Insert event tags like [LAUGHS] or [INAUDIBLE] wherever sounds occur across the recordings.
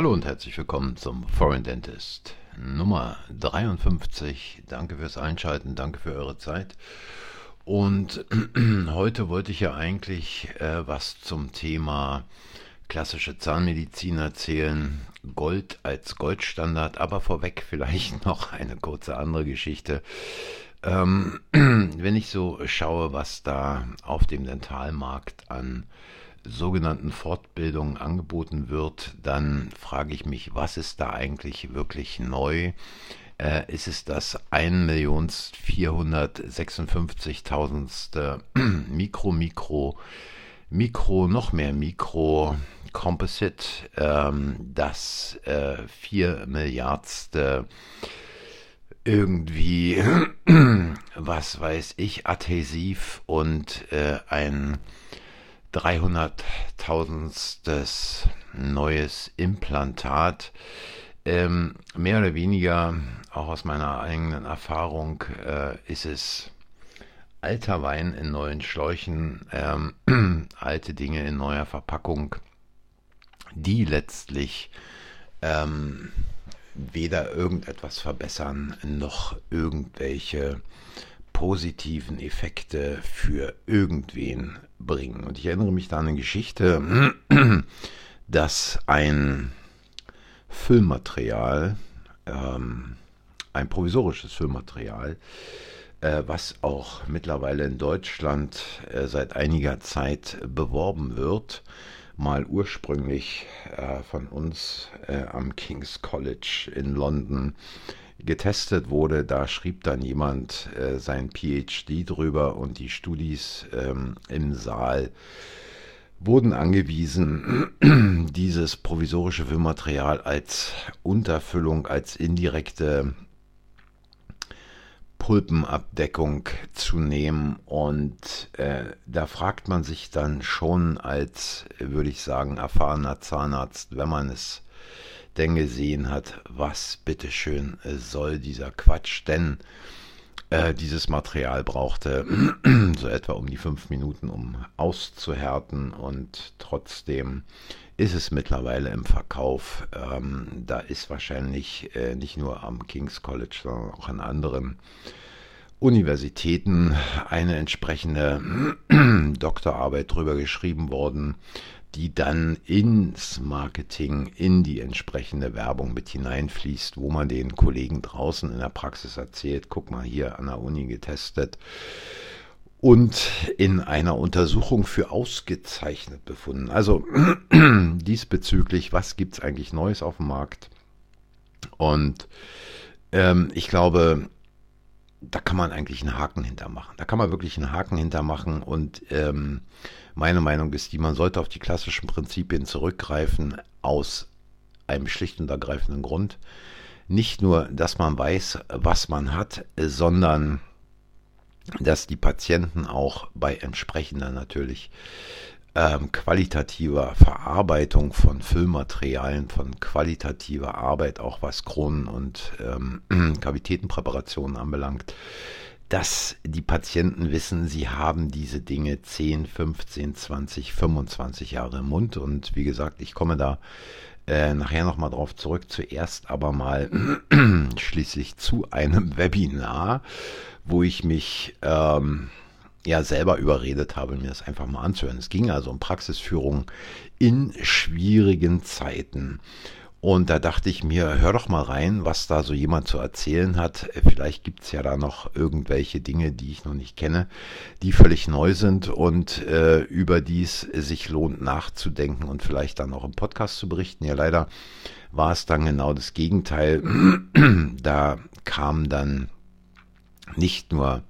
Hallo und herzlich willkommen zum Foreign Dentist Nummer 53. Danke fürs Einschalten, danke für eure Zeit. Und [CLEARS THROAT] heute wollte ich ja eigentlich äh, was zum Thema klassische Zahnmedizin erzählen. Gold als Goldstandard, aber vorweg [LAUGHS] vielleicht noch eine kurze andere Geschichte. Ähm, [CLEARS THROAT] wenn ich so schaue, was da auf dem Dentalmarkt an sogenannten Fortbildungen angeboten wird, dann frage ich mich, was ist da eigentlich wirklich neu? Äh, ist es das 1.456.000. [CLEARS THROAT] Mikro, Mikro, Mikro, noch mehr Mikro, Composite, ähm, das äh, 4 Milliardste irgendwie, [CLEARS THROAT] was weiß ich, adhesiv und äh, ein 300.000stes neues Implantat. Ähm, mehr oder weniger, auch aus meiner eigenen Erfahrung, äh, ist es alter Wein in neuen Schläuchen, ähm, [CLEARS THROAT] alte Dinge in neuer Verpackung, die letztlich ähm, weder irgendetwas verbessern noch irgendwelche positiven Effekte für irgendwen bringen. Und ich erinnere mich da an eine Geschichte, [CLEARS THROAT] dass ein Füllmaterial, ähm, ein provisorisches Füllmaterial, äh, was auch mittlerweile in Deutschland äh, seit einiger Zeit beworben wird, mal ursprünglich äh, von uns äh, am King's College in London getestet wurde. Da schrieb dann jemand äh, sein PhD drüber und die Studis ähm, im Saal wurden angewiesen, [CLEARS THROAT] dieses provisorische Füllmaterial als Unterfüllung, als indirekte Pulpenabdeckung zu nehmen. Und äh, da fragt man sich dann schon als, würde ich sagen, erfahrener Zahnarzt, wenn man es denn gesehen hat, was bitteschön soll dieser Quatsch, denn äh, dieses Material brauchte [CLEARS THROAT] so etwa um die fünf Minuten, um auszuhärten und trotzdem ist es mittlerweile im Verkauf. Ähm, da ist wahrscheinlich äh, nicht nur am King's College, sondern auch an anderen Universitäten eine entsprechende [CLEARS THROAT] Doktorarbeit drüber geschrieben worden, die dann ins Marketing, in die entsprechende Werbung mit hineinfließt, wo man den Kollegen draußen in der Praxis erzählt, guck mal hier an der Uni getestet und in einer Untersuchung für ausgezeichnet befunden. Also [CLEARS THROAT] diesbezüglich, was gibt es eigentlich Neues auf dem Markt? Und ähm, ich glaube, da kann man eigentlich einen Haken hintermachen. Da kann man wirklich einen Haken hintermachen und ähm, meine Meinung ist die, man sollte auf die klassischen Prinzipien zurückgreifen aus einem schlicht und ergreifenden Grund. Nicht nur, dass man weiß, was man hat, sondern dass die Patienten auch bei entsprechender natürlich ähm, qualitativer Verarbeitung von Füllmaterialien, von qualitativer Arbeit, auch was Kronen und ähm, [CLEARS THROAT] Kavitätenpräparationen anbelangt, dass die Patienten wissen, sie haben diese Dinge 10, 15, 20, 25 Jahre im Mund. Und wie gesagt, ich komme da äh, nachher nochmal drauf zurück. Zuerst aber mal [CLEARS THROAT] schließlich zu einem [LAUGHS] Webinar, wo ich mich ähm, ja selber überredet habe, mir das einfach mal anzuhören. Es ging also um Praxisführung in schwierigen Zeiten. Und da dachte ich mir, hör doch mal rein, was da so jemand zu erzählen hat. Vielleicht gibt es ja da noch irgendwelche Dinge, die ich noch nicht kenne, die völlig neu sind und äh, über dies sich lohnt nachzudenken und vielleicht dann auch im Podcast zu berichten. Ja, leider war es dann genau das Gegenteil. [CLEARS THROAT] da kam dann nicht nur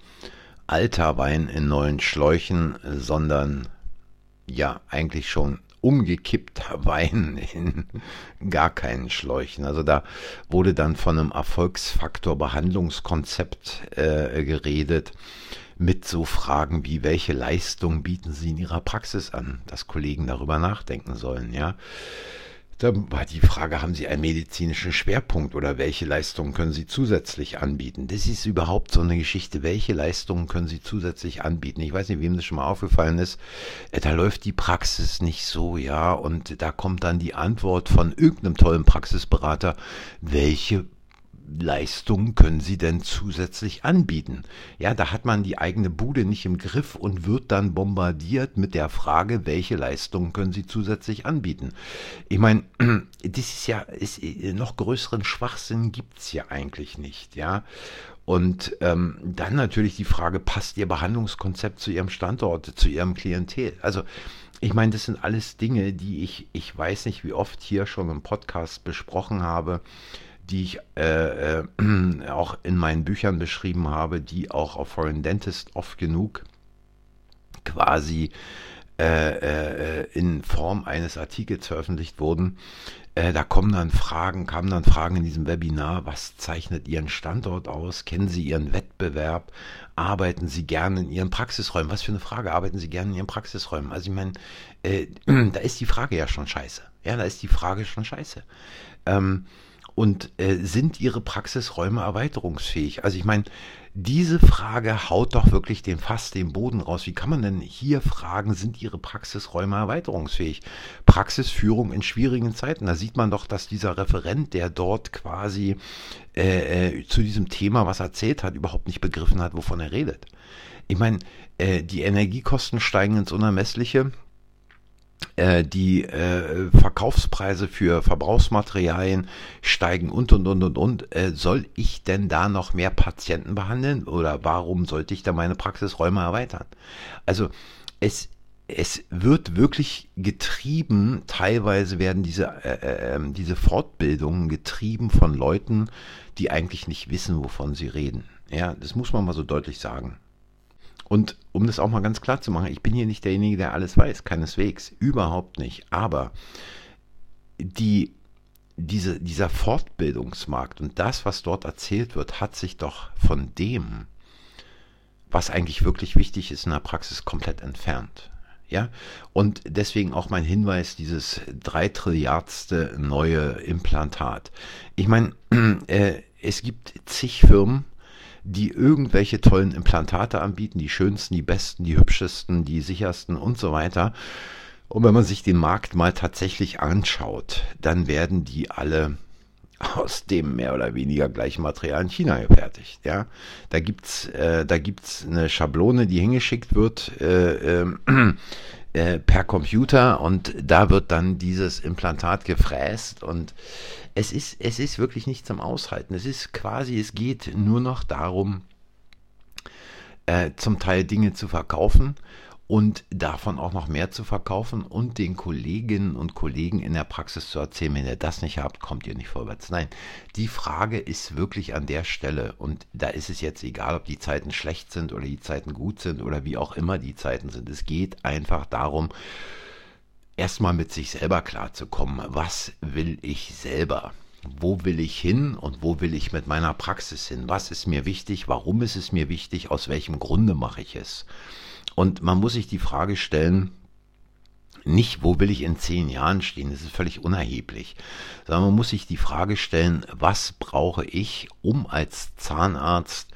alter Wein in neuen Schläuchen, sondern ja eigentlich schon umgekippter Wein in gar keinen Schläuchen. Also da wurde dann von einem Erfolgsfaktor Behandlungskonzept äh, geredet mit so Fragen wie, welche Leistung bieten Sie in Ihrer Praxis an, dass Kollegen darüber nachdenken sollen, ja. Da war die Frage, haben Sie einen medizinischen Schwerpunkt oder welche Leistungen können Sie zusätzlich anbieten? Das ist überhaupt so eine Geschichte. Welche Leistungen können Sie zusätzlich anbieten? Ich weiß nicht, wem das schon mal aufgefallen ist. Äh, da läuft die Praxis nicht so, ja. Und da kommt dann die Antwort von irgendeinem tollen Praxisberater. Welche Leistungen können Sie denn zusätzlich anbieten? Ja, da hat man die eigene Bude nicht im Griff und wird dann bombardiert mit der Frage, welche Leistungen können Sie zusätzlich anbieten? Ich meine, [CLEARS THROAT] das ist ja, ist, noch größeren Schwachsinn gibt's ja eigentlich nicht, ja. Und ähm, dann natürlich die Frage, passt Ihr Behandlungskonzept zu Ihrem Standort, zu Ihrem Klientel? Also ich meine, das sind alles Dinge, die ich, ich weiß nicht, wie oft hier schon im Podcast besprochen habe die ich äh, äh, [CLEARS THROAT] auch in meinen Büchern beschrieben habe, die auch auf Foreign Dentist oft genug quasi äh, äh in Form eines Artikels veröffentlicht wurden. Äh, da kommen dann Fragen, kamen dann Fragen in diesem Webinar, was zeichnet Ihren Standort aus? Kennen Sie Ihren Wettbewerb? Arbeiten Sie gerne in Ihren Praxisräumen? Was für eine Frage, arbeiten Sie gerne in Ihren Praxisräumen? Also ich meine, äh, [CLEARS THROAT] da ist die Frage ja schon scheiße. Ja, da ist die Frage schon scheiße. Ähm, und äh, sind ihre Praxisräume erweiterungsfähig? Also ich meine, diese Frage haut doch wirklich den Fass den Boden raus. Wie kann man denn hier fragen, sind Ihre Praxisräume erweiterungsfähig? Praxisführung in schwierigen Zeiten. Da sieht man doch, dass dieser Referent, der dort quasi äh, äh zu diesem Thema was erzählt hat, überhaupt nicht begriffen hat, wovon er redet. Ich meine, äh, die Energiekosten steigen ins Unermessliche. Äh, die äh, Verkaufspreise für Verbrauchsmaterialien steigen und und und und und. Äh, soll ich denn da noch mehr Patienten behandeln oder warum sollte ich da meine Praxisräume erweitern? Also es es wird wirklich getrieben, teilweise werden diese, äh, äh, diese Fortbildungen getrieben von Leuten, die eigentlich nicht wissen, wovon sie reden. Ja, das muss man mal so deutlich sagen. Und um das auch mal ganz klar zu machen, ich bin hier nicht derjenige, der alles weiß, keineswegs, überhaupt nicht. Aber die, diese, dieser Fortbildungsmarkt und das, was dort erzählt wird, hat sich doch von dem, was eigentlich wirklich wichtig ist in der Praxis, komplett entfernt. Ja, und deswegen auch mein Hinweis, dieses drei Trilliardste neue Implantat. Ich meine, [CLEARS THROAT] äh, es gibt zig Firmen, die irgendwelche tollen Implantate anbieten, die schönsten, die besten, die hübschesten, die sichersten und so weiter. Und wenn man sich den Markt mal tatsächlich anschaut, dann werden die alle [LAUGHS] aus dem mehr oder weniger gleichen Material in China gefertigt. Ja, da gibt's äh, eine Schablone, die hingeschickt wird äh, äh, [CLEARS THROAT] äh, per Computer und da wird dann dieses Implantat gefräst und es ist, es ist wirklich nicht zum Aushalten. Es ist quasi, es geht nur noch darum, äh, zum Teil Dinge zu verkaufen und davon auch noch mehr zu verkaufen und den Kolleginnen und Kollegen in der Praxis zu erzählen, wenn ihr das nicht habt, kommt ihr nicht vorwärts. Nein, die Frage ist wirklich an der Stelle und da ist es jetzt egal, ob die Zeiten schlecht sind oder die Zeiten gut sind oder wie auch immer die Zeiten sind. Es geht einfach darum, erstmal mit sich selber klarzukommen. Was will ich selber? Wo will ich hin und wo will ich mit meiner Praxis hin? Was ist mir wichtig? Warum ist es mir wichtig? Aus welchem Grunde mache ich es? Und man muss sich die Frage stellen, nicht, wo will ich in zehn Jahren stehen, das ist völlig unerheblich, sondern man muss sich die Frage stellen, was brauche ich, um als Zahnarzt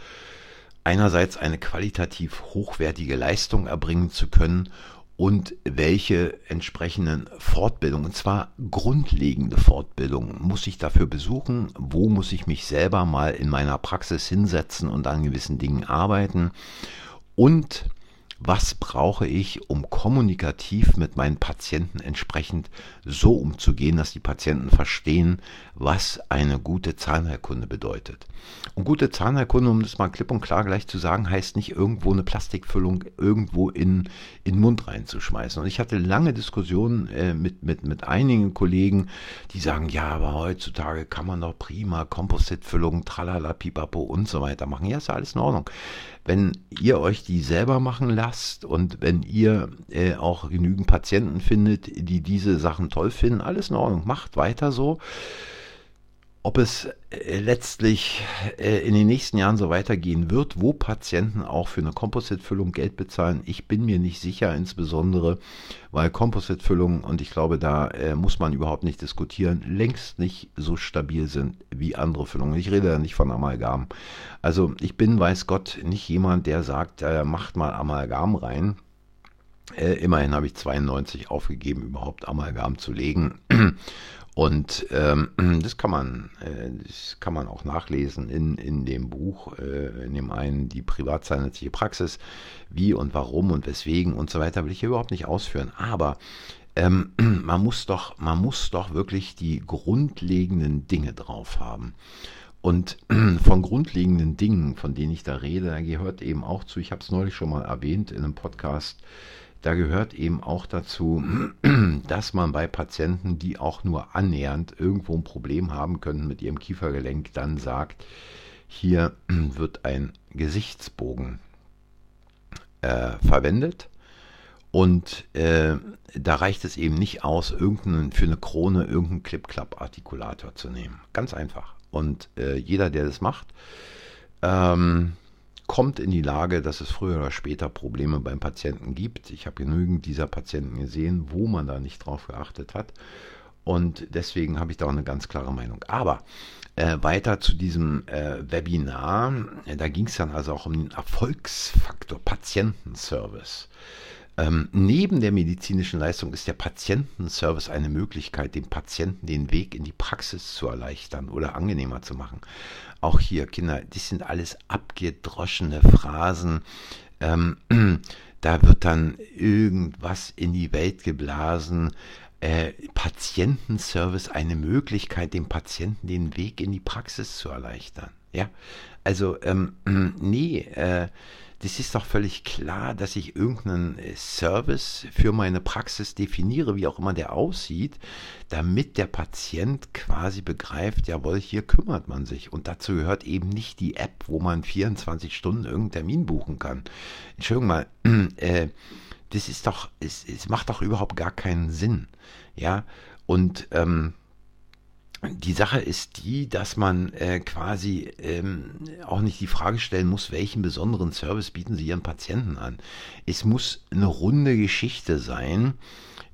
einerseits eine qualitativ hochwertige Leistung erbringen zu können und welche entsprechenden Fortbildungen, und zwar grundlegende Fortbildungen, muss ich dafür besuchen, wo muss ich mich selber mal in meiner Praxis hinsetzen und an gewissen Dingen arbeiten? Und was brauche ich, um kommunikativ mit meinen Patienten entsprechend so umzugehen, dass die Patienten verstehen, was eine gute Zahnheilkunde bedeutet. Und gute Zahnheilkunde, um das mal klipp und klar gleich zu sagen, heißt nicht irgendwo eine Plastikfüllung irgendwo in, in den Mund reinzuschmeißen. Und ich hatte lange Diskussionen äh, mit, mit, mit einigen Kollegen, die sagen, ja, aber heutzutage kann man doch prima Kompositfüllungen, tralala, pipapo und so weiter machen. Ja, ist ja alles in Ordnung. Wenn ihr euch die selber machen lasst und wenn ihr äh, auch genügend Patienten findet, die diese Sachen toll finden, alles in Ordnung, macht weiter so. Ob es äh, letztlich äh, in den nächsten Jahren so weitergehen wird, wo Patienten auch für eine Composite-Füllung Geld bezahlen, ich bin mir nicht sicher, insbesondere weil Composite-Füllungen, und ich glaube, da äh, muss man überhaupt nicht diskutieren, längst nicht so stabil sind wie andere Füllungen. Ich rede da nicht von Amalgam. Also ich bin, weiß Gott, nicht jemand, der sagt, macht mal Amalgam rein. Immerhin habe ich 92 aufgegeben, überhaupt Amalgam zu legen. Und ähm, [CLEARS THROAT] das kann man, äh, das kann man auch nachlesen in, in dem Buch, äh, in dem einen die privatzahnärztliche Praxis, wie und warum und weswegen und so weiter will ich hier überhaupt nicht ausführen. Aber ähm, [CLEARS THROAT] man muss doch, man muss doch wirklich die grundlegenden Dinge drauf haben. Und [CLEARS THROAT] von grundlegenden Dingen, von denen ich da rede, da gehört eben auch zu, ich habe es neulich schon mal erwähnt in einem Podcast, da gehört eben auch dazu, [CLEARS THROAT] dass man bei Patienten, die auch nur annähernd irgendwo ein Problem haben können mit ihrem Kiefergelenk, dann sagt, hier [CLEARS THROAT] wird ein Gesichtsbogen äh, verwendet. Und äh, da reicht es eben nicht aus, irgendeinen, für eine Krone irgendeinen Clip-Clap-Artikulator zu nehmen. Ganz einfach. Und äh, jeder, der das macht, ähm, kommt in die Lage, dass es früher oder später Probleme beim Patienten gibt. Ich habe genügend dieser Patienten gesehen, wo man da nicht drauf geachtet hat. Und deswegen habe ich da auch eine ganz klare Meinung. Aber äh, weiter zu diesem äh, Webinar. Da ging es dann also auch um den Erfolgsfaktor Patientenservice. Ähm, neben der medizinischen Leistung ist der Patientenservice eine Möglichkeit, dem Patienten den Weg in die Praxis zu erleichtern oder angenehmer zu machen. Auch hier, Kinder, das sind alles abgedroschene Phrasen. Ähm, [CLEARS THROAT] da wird dann irgendwas in die Welt geblasen. Äh, Patientenservice eine Möglichkeit, dem Patienten den Weg in die Praxis zu erleichtern. Ja, also ähm, [CLEARS THROAT] nee, äh, das ist doch völlig klar, dass ich irgendeinen äh, Service für meine Praxis definiere, wie auch immer der aussieht, damit der Patient quasi begreift, jawohl, hier kümmert man sich. Und dazu gehört eben nicht die App, wo man 24 Stunden irgendeinen Termin buchen kann. Entschuldigung mal, [CLEARS THROAT] äh, das ist doch, es, es macht doch überhaupt gar keinen Sinn. Ja, und ähm, die Sache ist die, dass man äh, quasi ähm, auch nicht die Frage stellen muss, welchen besonderen Service bieten Sie Ihren Patienten an. Es muss eine runde Geschichte sein,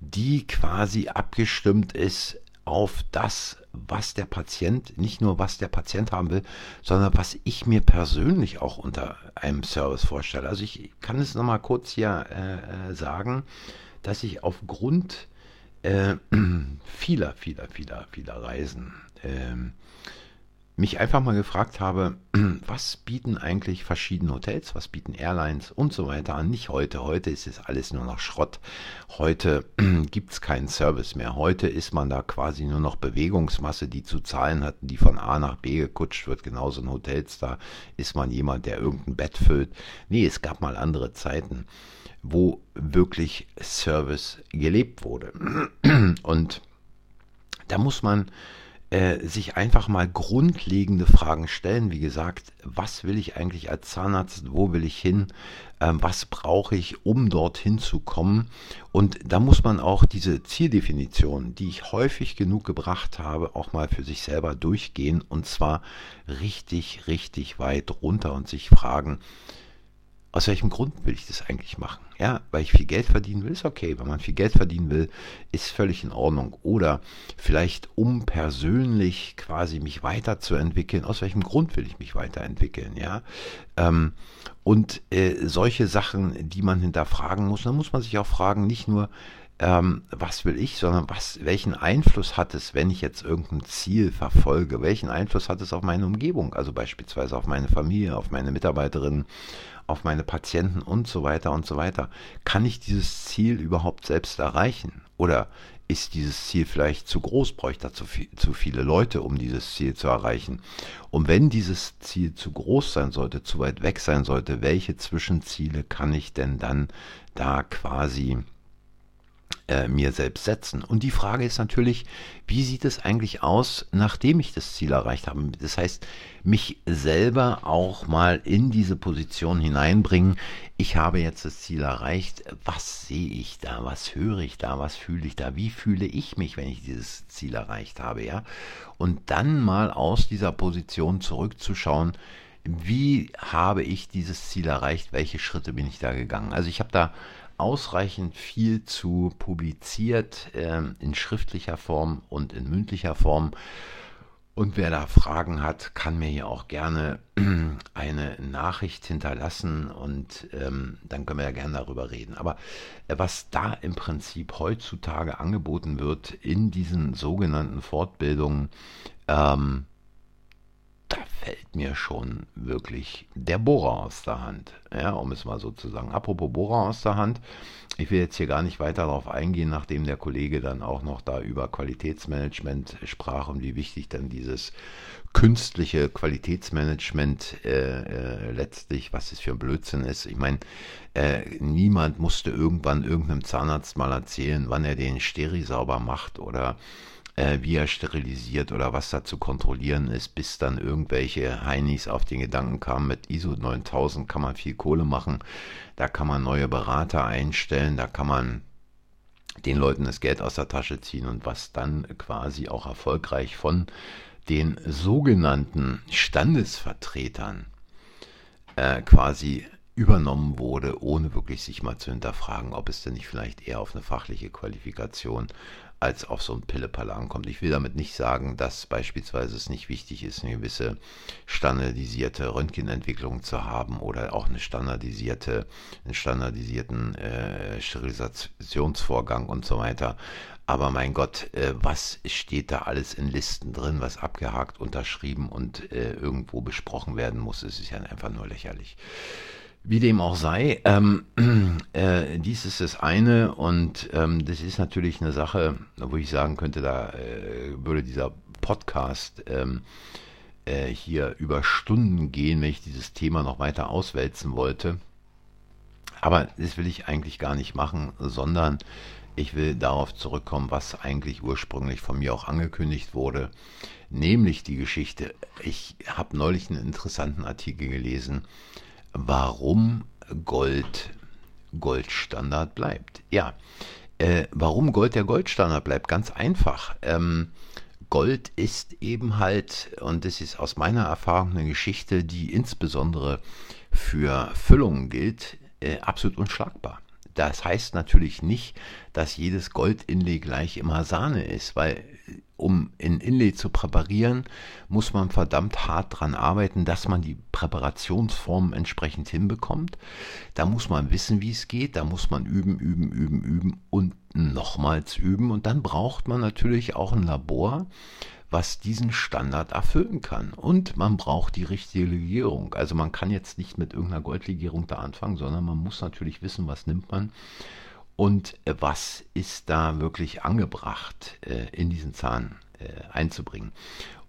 die quasi abgestimmt ist auf das, was der Patient, nicht nur was der Patient haben will, sondern was ich mir persönlich auch unter einem Service vorstelle. Also ich kann es nochmal kurz hier äh, äh, sagen, dass ich aufgrund äh, [CLEARS THROAT] vieler, vieler, vieler, vieler Reisen ähm, mich einfach mal gefragt habe, [CLEARS THROAT] was bieten eigentlich verschiedene Hotels, was bieten Airlines und so weiter an. Nicht heute, heute ist es alles nur noch Schrott. Heute [CLEARS THROAT] gibt es keinen Service mehr. Heute ist man da quasi nur noch Bewegungsmasse, die zu zahlen hat, die von A nach B gekutscht wird. Genauso in Hotels, da ist man jemand, der irgendein Bett füllt. Nee, es gab mal andere Zeiten wo wirklich Service gelebt wurde. Und da muss man äh, sich einfach mal grundlegende Fragen stellen. Wie gesagt, was will ich eigentlich als Zahnarzt? Wo will ich hin? Ähm, was brauche ich, um dorthin zu kommen? Und da muss man auch diese Zieldefinition, die ich häufig genug gebracht habe, auch mal für sich selber durchgehen und zwar richtig, richtig weit runter und sich fragen, aus welchem Grund will ich das eigentlich machen? Ja, weil ich viel Geld verdienen will, ist okay. Wenn man viel Geld verdienen will, ist völlig in Ordnung. Oder vielleicht um persönlich quasi mich weiterzuentwickeln. Aus welchem Grund will ich mich weiterentwickeln? Ja, ähm, und äh, solche Sachen, die man hinterfragen muss, dann muss man sich auch fragen, nicht nur, ähm, was will ich, sondern was, welchen Einfluss hat es, wenn ich jetzt irgendein Ziel verfolge? Welchen Einfluss hat es auf meine Umgebung? Also beispielsweise auf meine Familie, auf meine Mitarbeiterinnen, auf meine Patienten und so weiter und so weiter. Kann ich dieses Ziel überhaupt selbst erreichen? Oder ist dieses Ziel vielleicht zu groß? Brauche ich dazu viel, zu viele Leute, um dieses Ziel zu erreichen? Und wenn dieses Ziel zu groß sein sollte, zu weit weg sein sollte, welche Zwischenziele kann ich denn dann da quasi äh, mir selbst setzen. Und die Frage ist natürlich, wie sieht es eigentlich aus, nachdem ich das Ziel erreicht habe? Das heißt, mich selber auch mal in diese Position hineinbringen. Ich habe jetzt das Ziel erreicht. Was sehe ich da? Was höre ich da? Was fühle ich da? Wie fühle ich mich, wenn ich dieses Ziel erreicht habe? Ja? Und dann mal aus dieser Position zurückzuschauen, wie habe ich dieses Ziel erreicht? Welche Schritte bin ich da gegangen? Also ich habe da ausreichend viel zu publiziert äh, in schriftlicher Form und in mündlicher Form. Und wer da Fragen hat, kann mir hier auch gerne [CLEARS THROAT] eine Nachricht hinterlassen und ähm, dann können wir ja gerne darüber reden. Aber äh, was da im Prinzip heutzutage angeboten wird in diesen sogenannten Fortbildungen, ähm, da fällt mir schon wirklich der Bohrer aus der Hand, ja, um es mal so zu sagen. Apropos Bohrer aus der Hand, ich will jetzt hier gar nicht weiter darauf eingehen, nachdem der Kollege dann auch noch da über Qualitätsmanagement sprach und wie wichtig dann dieses künstliche Qualitätsmanagement äh, äh, letztlich, was es für ein Blödsinn ist. Ich meine, äh, niemand musste irgendwann irgendeinem Zahnarzt mal erzählen, wann er den Steri sauber macht oder äh, wie er sterilisiert oder was da zu kontrollieren ist, bis dann irgendwelche Heinis auf den Gedanken kamen, mit ISO 9000 kann man viel Kohle machen, da kann man neue Berater einstellen, da kann man den Leuten das Geld aus der Tasche ziehen und was dann quasi auch erfolgreich von den sogenannten Standesvertretern äh, quasi übernommen wurde, ohne wirklich sich mal zu hinterfragen, ob es denn nicht vielleicht eher auf eine fachliche Qualifikation als auf so ein Pillepalle ankommt. Ich will damit nicht sagen, dass beispielsweise es nicht wichtig ist, eine gewisse standardisierte Röntgenentwicklung zu haben oder auch eine standardisierte, einen standardisierten äh, Sterilisationsvorgang und so weiter. Aber mein Gott, äh, was steht da alles in Listen drin, was abgehakt, unterschrieben und äh, irgendwo besprochen werden muss? Es ist ja einfach nur lächerlich. Wie dem auch sei, ähm, [CLEARS THROAT] äh, dies ist das eine und ähm, das ist natürlich eine Sache, wo ich sagen könnte, da äh, würde dieser Podcast ähm, äh, hier über Stunden gehen, wenn ich dieses Thema noch weiter auswälzen wollte. Aber das will ich eigentlich gar nicht machen, sondern ich will darauf zurückkommen, was eigentlich ursprünglich von mir auch angekündigt wurde, nämlich die Geschichte. Ich habe neulich einen interessanten Artikel gelesen, warum Gold Goldstandard bleibt. Ja, äh, warum Gold der Goldstandard bleibt? Ganz einfach. Ähm, Gold ist eben halt, und das ist aus meiner Erfahrung eine Geschichte, die insbesondere für Füllungen gilt, äh, absolut unschlagbar. Das heißt natürlich nicht, dass jedes Gold-Inlay gleich immer Sahne ist, weil um in Inlay zu präparieren, muss man verdammt hart dran arbeiten, dass man die Präparationsform entsprechend hinbekommt. Da muss man wissen, wie es geht, da muss man üben, üben, üben, üben und nochmals üben. Und dann braucht man natürlich auch ein Labor, was diesen Standard erfüllen kann. Und man braucht die richtige Legierung. Also man kann jetzt nicht mit irgendeiner Goldlegierung da anfangen, sondern man muss natürlich wissen, was nimmt man und äh, was ist da wirklich angebracht äh, in diesen Zahn äh, einzubringen.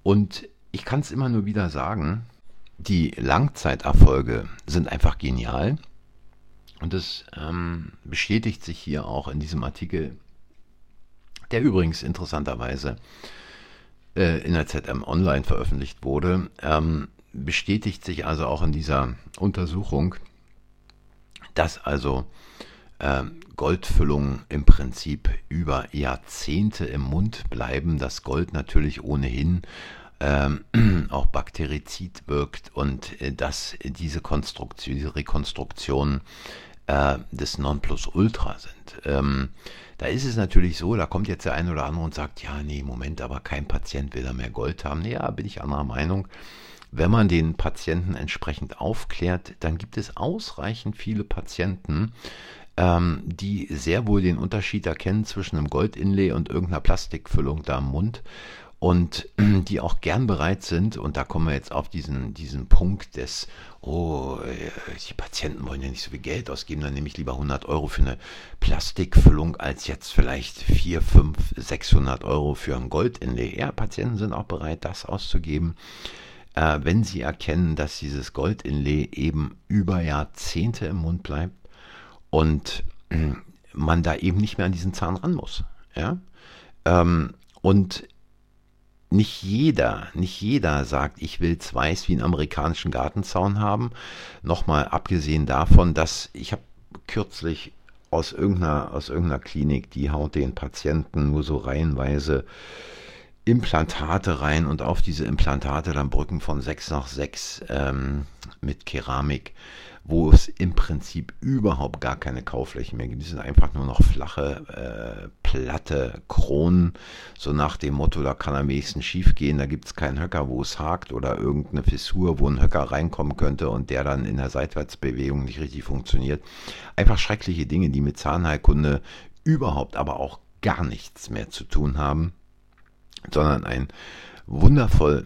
Und ich kann es immer nur wieder sagen, die Langzeiterfolge sind einfach genial. Und das ähm, bestätigt sich hier auch in diesem Artikel, der übrigens interessanterweise äh, in der ZM Online veröffentlicht wurde, ähm, bestätigt sich also auch in dieser Untersuchung, dass also Goldfüllungen im Prinzip über Jahrzehnte im Mund bleiben. Das Gold natürlich ohnehin ähm, [CLEARS THROAT] auch bakterizid wirkt und äh, dass diese Konstruktion, diese Rekonstruktionen äh, des Nonplusultra sind. Ähm, da ist es natürlich so, da kommt jetzt der eine oder andere und sagt, ja, nee, Moment, aber kein Patient will da mehr Gold haben. Ja, bin ich anderer Meinung. Wenn man den Patienten entsprechend aufklärt, dann gibt es ausreichend viele Patienten, ähm, die sehr wohl den Unterschied erkennen zwischen einem Goldinlay und irgendeiner Plastikfüllung da im Mund und [CLEARS THROAT] die auch gern bereit sind, und da kommen wir jetzt auf diesen, diesen Punkt des, oh, äh, die Patienten wollen ja nicht so viel Geld ausgeben, dann nehme ich lieber 100 Euro für eine Plastikfüllung als jetzt vielleicht 4, 5, 600 Euro für ein Goldinlay. Ja, Patienten sind auch bereit, das auszugeben, äh, wenn sie erkennen, dass dieses Goldinlay eben über Jahrzehnte im Mund bleibt und man da eben nicht mehr an diesen Zahn ran muss. Ja? Ähm, und nicht jeder, nicht jeder sagt, ich will weiß wie einen amerikanischen Gartenzaun haben. Nochmal abgesehen davon, dass ich habe kürzlich aus irgendeiner, aus irgendeiner Klinik, die haut den Patienten nur so reihenweise Implantate rein und auf diese Implantate dann Brücken von 6 nach 6 ähm, mit Keramik wo es im Prinzip überhaupt gar keine Kauflächen mehr gibt. Die sind einfach nur noch flache, äh, platte Kronen, so nach dem Motto, da kann am wenigsten schief gehen, da gibt es keinen Höcker, wo es hakt oder irgendeine Fissur, wo ein Höcker reinkommen könnte und der dann in der Seitwärtsbewegung nicht richtig funktioniert. Einfach schreckliche Dinge, die mit Zahnheilkunde überhaupt aber auch gar nichts mehr zu tun haben, sondern ein wundervoll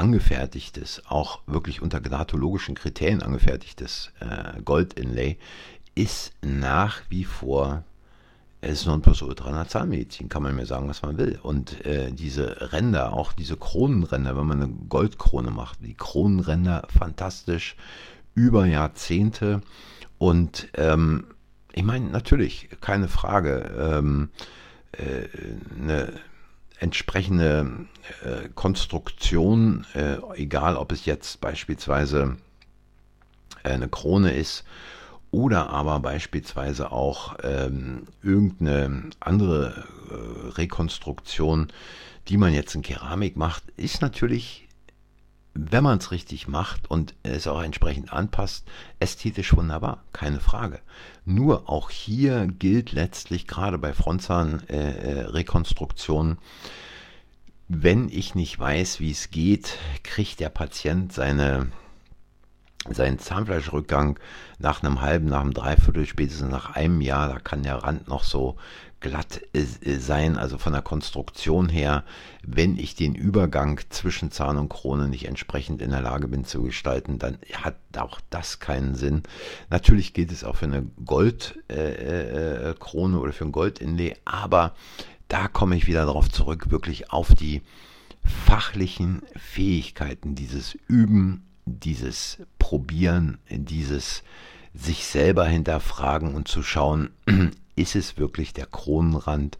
angefertigtes, auch wirklich unter gnatologischen Kriterien angefertigtes äh, Gold-Inlay ist nach wie vor es Nonplusultra in der Zahnmedizin, kann man mir sagen, was man will. Und äh, diese Ränder, auch diese Kronenränder, wenn man eine Goldkrone macht, die Kronenränder fantastisch über Jahrzehnte. Und ähm, ich meine, natürlich, keine Frage, ähm, äh, eine entsprechende äh, Konstruktion, äh, egal ob es jetzt beispielsweise äh, eine Krone ist oder aber beispielsweise auch ähm, irgendeine andere äh, Rekonstruktion, die man jetzt in Keramik macht, ist natürlich wenn man es richtig macht und es auch entsprechend anpasst, ästhetisch wunderbar, keine Frage. Nur auch hier gilt letztlich gerade bei Frontzahnrekonstruktionen, äh, wenn ich nicht weiß, wie es geht, kriegt der Patient seine seinen Zahnfleischrückgang nach einem halben, nach einem Dreiviertel, spätestens nach einem Jahr, da kann der Rand noch so glatt äh, sein, also von der Konstruktion her, wenn ich den Übergang zwischen Zahn und Krone nicht entsprechend in der Lage bin zu gestalten, dann hat auch das keinen Sinn. Natürlich gilt es auch für eine Goldkrone äh, äh, oder für ein Goldinlay, aber da komme ich wieder darauf zurück, wirklich auf die fachlichen Fähigkeiten, dieses Üben, dieses Probieren, dieses sich selber hinterfragen und zu schauen, [CLEARS THROAT] ist es wirklich der Kronenrand,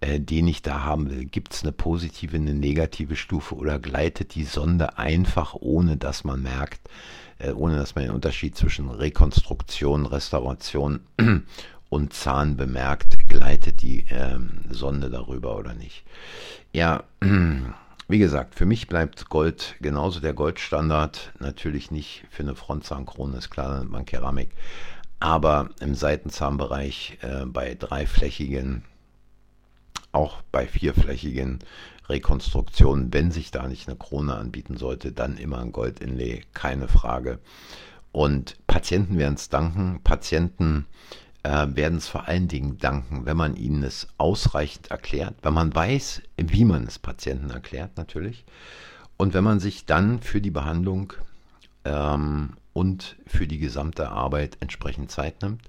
äh, den ich da haben will? Gibt es eine positive, eine negative Stufe oder gleitet die Sonde einfach, ohne dass man merkt, äh, ohne dass man den Unterschied zwischen Rekonstruktion, Restauration [CLEARS THROAT] und Zahn bemerkt, gleitet die ähm, Sonde darüber oder nicht? Ja, [CLEARS THROAT] wie gesagt, für mich bleibt Gold genauso der Goldstandard. Natürlich nicht für eine Frontzahnkrone, ist klar, dann man Keramik. Aber im Seitenzahnbereich äh, bei dreiflächigen, auch bei vierflächigen Rekonstruktionen, wenn sich da nicht eine Krone anbieten sollte, dann immer ein Goldinlay, keine Frage. Und Patienten werden es danken. Patienten äh, werden es vor allen Dingen danken, wenn man ihnen es ausreichend erklärt, wenn man weiß, wie man es Patienten erklärt natürlich. Und wenn man sich dann für die Behandlung ähm, und für die gesamte Arbeit entsprechend Zeit nimmt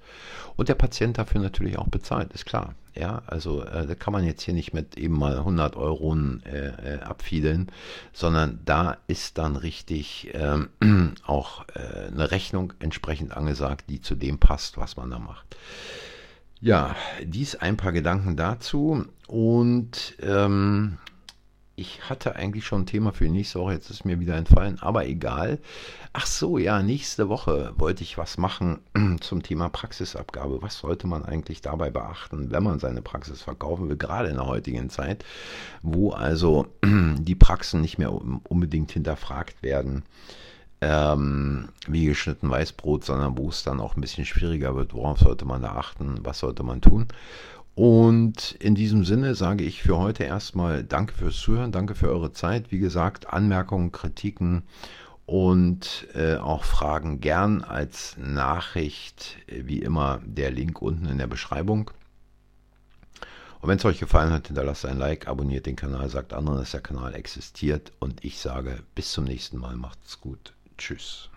und der Patient dafür natürlich auch bezahlt, ist klar. Ja, also äh, da kann man jetzt hier nicht mit eben mal 100 Euro äh, äh, abfiedeln, sondern da ist dann richtig ähm, [CLEARS THROAT] auch äh, eine Rechnung entsprechend angesagt, die zu dem passt, was man da macht. Ja, dies ein paar Gedanken dazu und ähm, ich hatte eigentlich schon ein Thema für nächste Woche, jetzt ist mir wieder entfallen, aber egal. Ach so, ja, nächste Woche wollte ich was machen [CLEARS THROAT] zum Thema Praxisabgabe. Was sollte man eigentlich dabei beachten, wenn man seine Praxis verkaufen will, gerade in der heutigen Zeit, wo also [CLEARS THROAT] die Praxen nicht mehr unbedingt hinterfragt werden, ähm, wie geschnitten Weißbrot, sondern wo es dann auch ein bisschen schwieriger wird. Worauf sollte man da achten? Was sollte man tun? Und in diesem Sinne sage ich für heute erstmal Danke fürs Zuhören, danke für eure Zeit. Wie gesagt, Anmerkungen, Kritiken und äh, auch Fragen gern als Nachricht, wie immer der Link unten in der Beschreibung. Und wenn es euch gefallen hat, hinterlasst ein Like, abonniert den Kanal, sagt anderen, dass der Kanal existiert und ich sage bis zum nächsten Mal, macht's gut. Tschüss.